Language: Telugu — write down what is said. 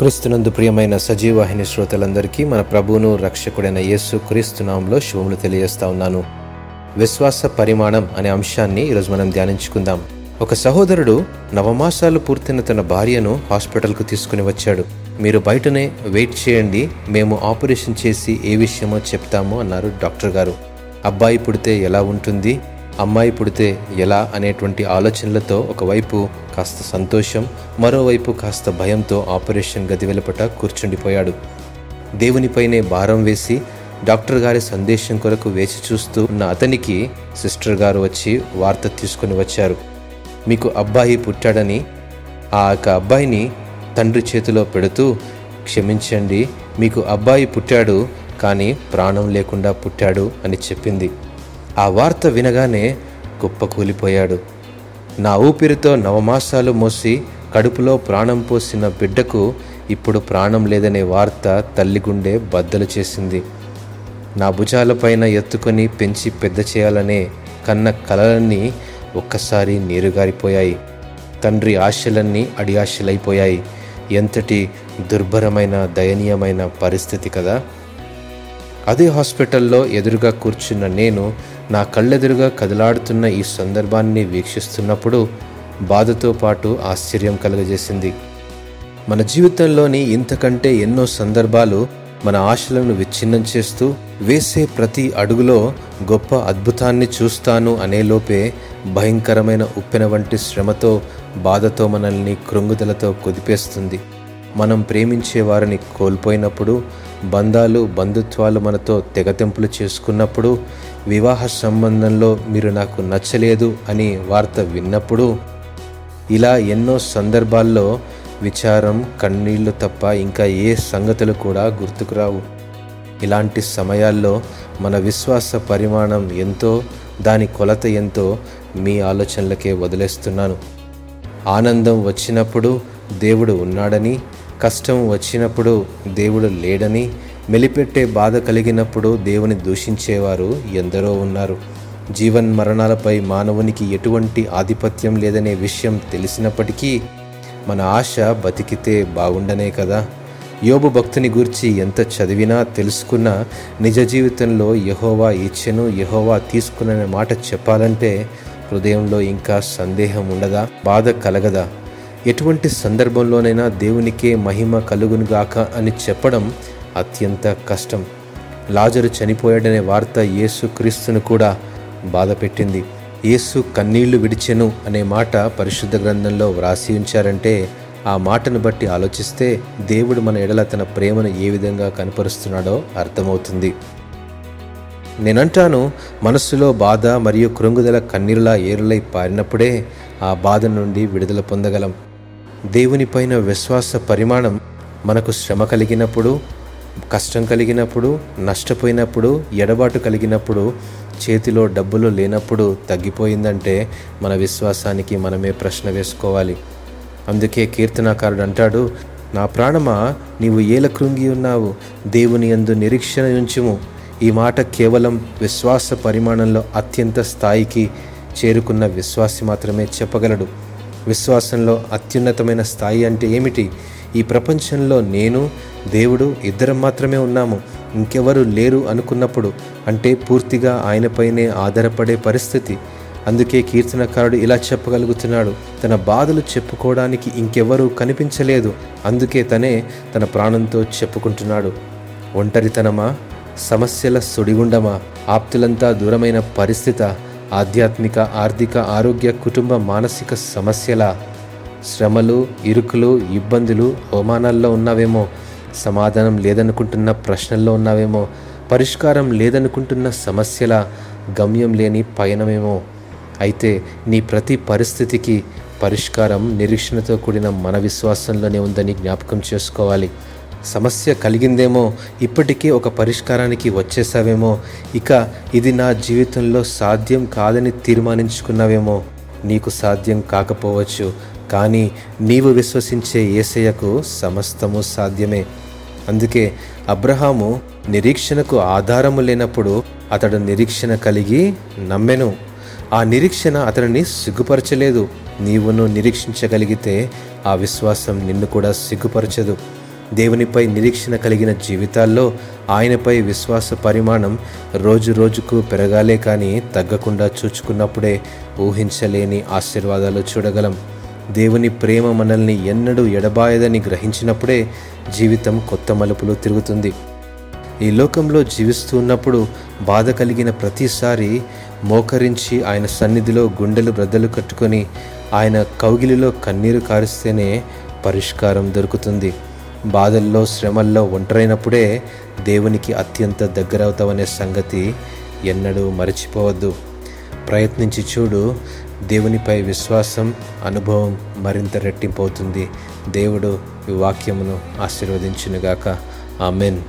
క్రీస్తునందు ప్రియమైన సజీవాహిని శ్రోతలందరికీ మన ప్రభువును రక్షకుడైన యేసు క్రీస్తునామంలో శుభములు తెలియజేస్తా ఉన్నాను. విశ్వాస పరిమాణం అనే అంశాన్ని ఈరోజు మనం ధ్యానించుకుందాం. ఒక సహోదరుడు నవమాసాలు పూర్తయిన తన భార్యను హాస్పిటల్కు తీసుకుని వచ్చాడు. మీరు బయటనే వెయిట్ చేయండి మేము ఆపరేషన్ చేసి ఏ విషయమో చెప్తాము అన్నారు డాక్టర్ గారు. అబ్బాయి పుడితే ఎలా ఉంటుంది? అమ్మాయి పుడితే ఎలా? అనేటువంటి ఆలోచనలతో ఒకవైపు కాస్త సంతోషం మరోవైపు కాస్త భయంతో ఆపరేషన్ గది వెలుపట కూర్చుండిపోయాడు. దేవునిపైనే భారం వేసి డాక్టర్ గారి సందేశం కొరకు వేచి చూస్తూ ఉన్న అతనికి సిస్టర్ గారు వచ్చి వార్త తీసుకుని వచ్చారు. మీకు అబ్బాయి పుట్టాడని ఆ యొక్క అబ్బాయిని తండ్రి చేతిలో పెడుతూ క్షమించండి మీకు అబ్బాయి పుట్టాడు కానీ ప్రాణం లేకుండా పుట్టాడు అని చెప్పింది. ఆ వార్త వినగానే కుప్పకూలిపోయాడు. నా ఊపిరితో నవమాసాలు మోసి కడుపులో ప్రాణం పోసిన బిడ్డకు ఇప్పుడు ప్రాణం లేదనే వార్త తల్లి గుండె బద్దలు చేసింది. నా భుజాలపైన ఎత్తుకొని పెంచి పెద్ద చేయాలనే కన్న కలలన్నీ ఒక్కసారి నీరుగారిపోయాయి. తండ్రి ఆశలన్నీ అడియాశలైపోయాయి. ఎంతటి దుర్భరమైన దయనీయమైన పరిస్థితి కదా! అదే హాస్పిటల్లో ఎదురుగా కూర్చున్న నేను నా కళ్ళెదురుగా కదలాడుతున్న ఈ సందర్భాన్ని వీక్షిస్తున్నప్పుడు బాధతో పాటు ఆశ్చర్యం కలుగజేసింది. మన జీవితంలోని ఇంతకంటే ఎన్నో సందర్భాలు మన ఆశలను విచ్ఛిన్నం చేస్తూ వేసే ప్రతి అడుగులో గొప్ప అద్భుతాన్ని చూస్తాను అనేలోపే భయంకరమైన ఉప్పెన వంటి శ్రమతో బాధతో మనల్ని కృంగుదలతో కుదిపేస్తుంది. మనం ప్రేమించే వారిని కోల్పోయినప్పుడు బంధాలు బంధుత్వాలు మనతో తెగతెంపులు చేసుకున్నప్పుడు వివాహ సంబంధంలో మీరు నాకు నచ్చలేదు అని వార్త విన్నప్పుడు ఇలా ఎన్నో సందర్భాల్లో విచారం కన్నీళ్ళు తప్ప ఇంకా ఏ సంగతులు కూడా గుర్తుకురావు ఇలాంటి సమయాల్లో మన విశ్వాస పరిమాణం ఎంతో దాని కొలత ఎంతో మీ ఆలోచనలకే వదిలేస్తున్నాను. ఆనందం వచ్చినప్పుడు దేవుడు ఉన్నాడని కష్టం వచ్చినప్పుడు దేవుడు లేడని మెలిపెట్టే బాధ కలిగినప్పుడు దేవుని దూషించేవారు ఎందరో ఉన్నారు. జీవన్ మరణాలపై మానవునికి ఎటువంటి ఆధిపత్యం లేదనే విషయం తెలిసినప్పటికీ మన ఆశ బతికితే బాగుండనే కదా. యోబు భక్తుని గురించి ఎంత చదివినా తెలుసుకున్నా నిజ జీవితంలో యహోవా ఇచ్చెను యహోవా తీసుకున్న మాట చెప్పాలంటే హృదయంలో ఇంకా సందేహం ఉండదా? బాధ కలగదా? ఎటువంటి సందర్భంలోనైనా దేవునికే మహిమ కలుగునుగాక అని చెప్పడం అత్యంత కష్టం. లాజరు చనిపోయాడనే వార్త యేసు క్రీస్తును కూడా బాధపెట్టింది. యేసు కన్నీళ్ళు విడిచెను అనే మాట పరిశుద్ధ గ్రంథంలో వ్రాసి ఉంచారంటే ఆ మాటను బట్టి ఆలోచిస్తే దేవుడు మన ఎడల తన ప్రేమను ఏ విధంగా కనపరుస్తున్నాడో అర్థమవుతుంది. నేనంటాను మనస్సులో బాధ మరియు కృంగుదల కన్నీరులా ఏరులై పారినప్పుడే ఆ బాధ నుండి విడుదల పొందగలం. దేవునిపైన విశ్వాస పరిమాణం మనకు శ్రమ కలిగినప్పుడు కష్టం కలిగినప్పుడు నష్టపోయినప్పుడు ఎడబాటు కలిగినప్పుడు చేతిలో డబ్బులు లేనప్పుడు తగ్గిపోయిందంటే మన విశ్వాసానికి మనమే ప్రశ్న వేసుకోవాలి. అందుకే కీర్తనాకారుడు అంటాడు నా ప్రాణమా నీవు ఏల కృంగి ఉన్నావు? దేవుని యందు నిరీక్షణ ఉంచుము. ఈ మాట కేవలం విశ్వాస పరిమాణంలో అత్యంత స్థాయికి చేరుకున్న విశ్వాసి మాత్రమే చెప్పగలడు. విశ్వాసంలో అత్యున్నతమైన స్థాయి అంటే ఏమిటి? ఈ ప్రపంచంలో నేను దేవుడు ఇద్దరం మాత్రమే ఉన్నాము. ఇంకెవరు లేరు అనుకున్నప్పుడు అంటే పూర్తిగా ఆయనపైనే ఆధారపడే పరిస్థితి. అందుకే కీర్తనకారుడు ఇలా చెప్పగలుగుతున్నాడు తన బాధలు చెప్పుకోవడానికి ఇంకెవరూ కనిపించలేదు. అందుకే తనే తన ప్రాణంతో చెప్పుకుంటున్నాడు. ఒంటరితనమా? సమస్యల సుడిగుండమా? ఆప్తులంతా దూరమైన పరిస్థిత ఆధ్యాత్మిక ఆర్థిక ఆరోగ్య కుటుంబ మానసిక సమస్యల? శ్రమలు ఇరుకులు ఇబ్బందులు అవమానాల్లో ఉన్నావేమో? సమాధానం లేదనుకుంటున్న ప్రశ్నల్లో ఉన్నావేమో? పరిష్కారం లేదనుకుంటున్న సమస్యల గమ్యం లేని పయనమేమో? అయితే నీ ప్రతి పరిస్థితికి పరిష్కారం నిరీక్షణతో కూడిన మన విశ్వాసంలోనే ఉందని జ్ఞాపకం చేసుకోవాలి. సమస్య కలిగిందేమో? ఇప్పటికే ఒక పరిష్కారానికి వచ్చేసావేమో? ఇక ఇది నా జీవితంలో సాధ్యం కాదని తీర్మానించుకున్నావేమో? నీకు సాధ్యం కాకపోవచ్చు కానీ నీవు విశ్వసించే ఏసయ్యకు సమస్తము సాధ్యమే. అందుకే అబ్రహాము నిరీక్షణకు ఆధారము లేనప్పుడు అతడు నిరీక్షణ కలిగి నమ్మెను. ఆ నిరీక్షణ అతనిని సిగ్గుపరచలేదు. నీవును నిరీక్షించగలిగితే ఆ విశ్వాసం నిన్ను కూడా సిగ్గుపరచదు. దేవునిపై నిరీక్షణ కలిగిన జీవితాల్లో ఆయనపై విశ్వాస పరిమాణం రోజు రోజుకు పెరగాలే కానీ తగ్గకుండా చూచుకున్నప్పుడే ఊహించలేని ఆశీర్వాదాలు చూడగలం. దేవుని ప్రేమ మనల్ని ఎన్నడూ ఎడబాయదని గ్రహించినప్పుడే జీవితం కొత్త మలుపులు తిరుగుతుంది. ఈ లోకంలో జీవిస్తూ ఉన్నప్పుడు బాధ కలిగిన ప్రతిసారి మోకరించి ఆయన సన్నిధిలో గుండెలు బ్రద్దలు కట్టుకొని ఆయన కౌగిలిలో కన్నీరు కారిస్తేనే పరిష్కారం దొరుకుతుంది. బాధల్లో శ్రమల్లో ఒంటరైనప్పుడే దేవునికి అత్యంత దగ్గరవుతావనే సంగతి ఎన్నడూ మరచిపోవద్దు. ప్రయత్నించి చూడు దేవునిపై విశ్వాసం అనుభవం మరింత రెట్టింపవుతుంది. దేవుడు ఈ వాక్యమును ఆశీర్వదించునుగాక. ఆమెన్.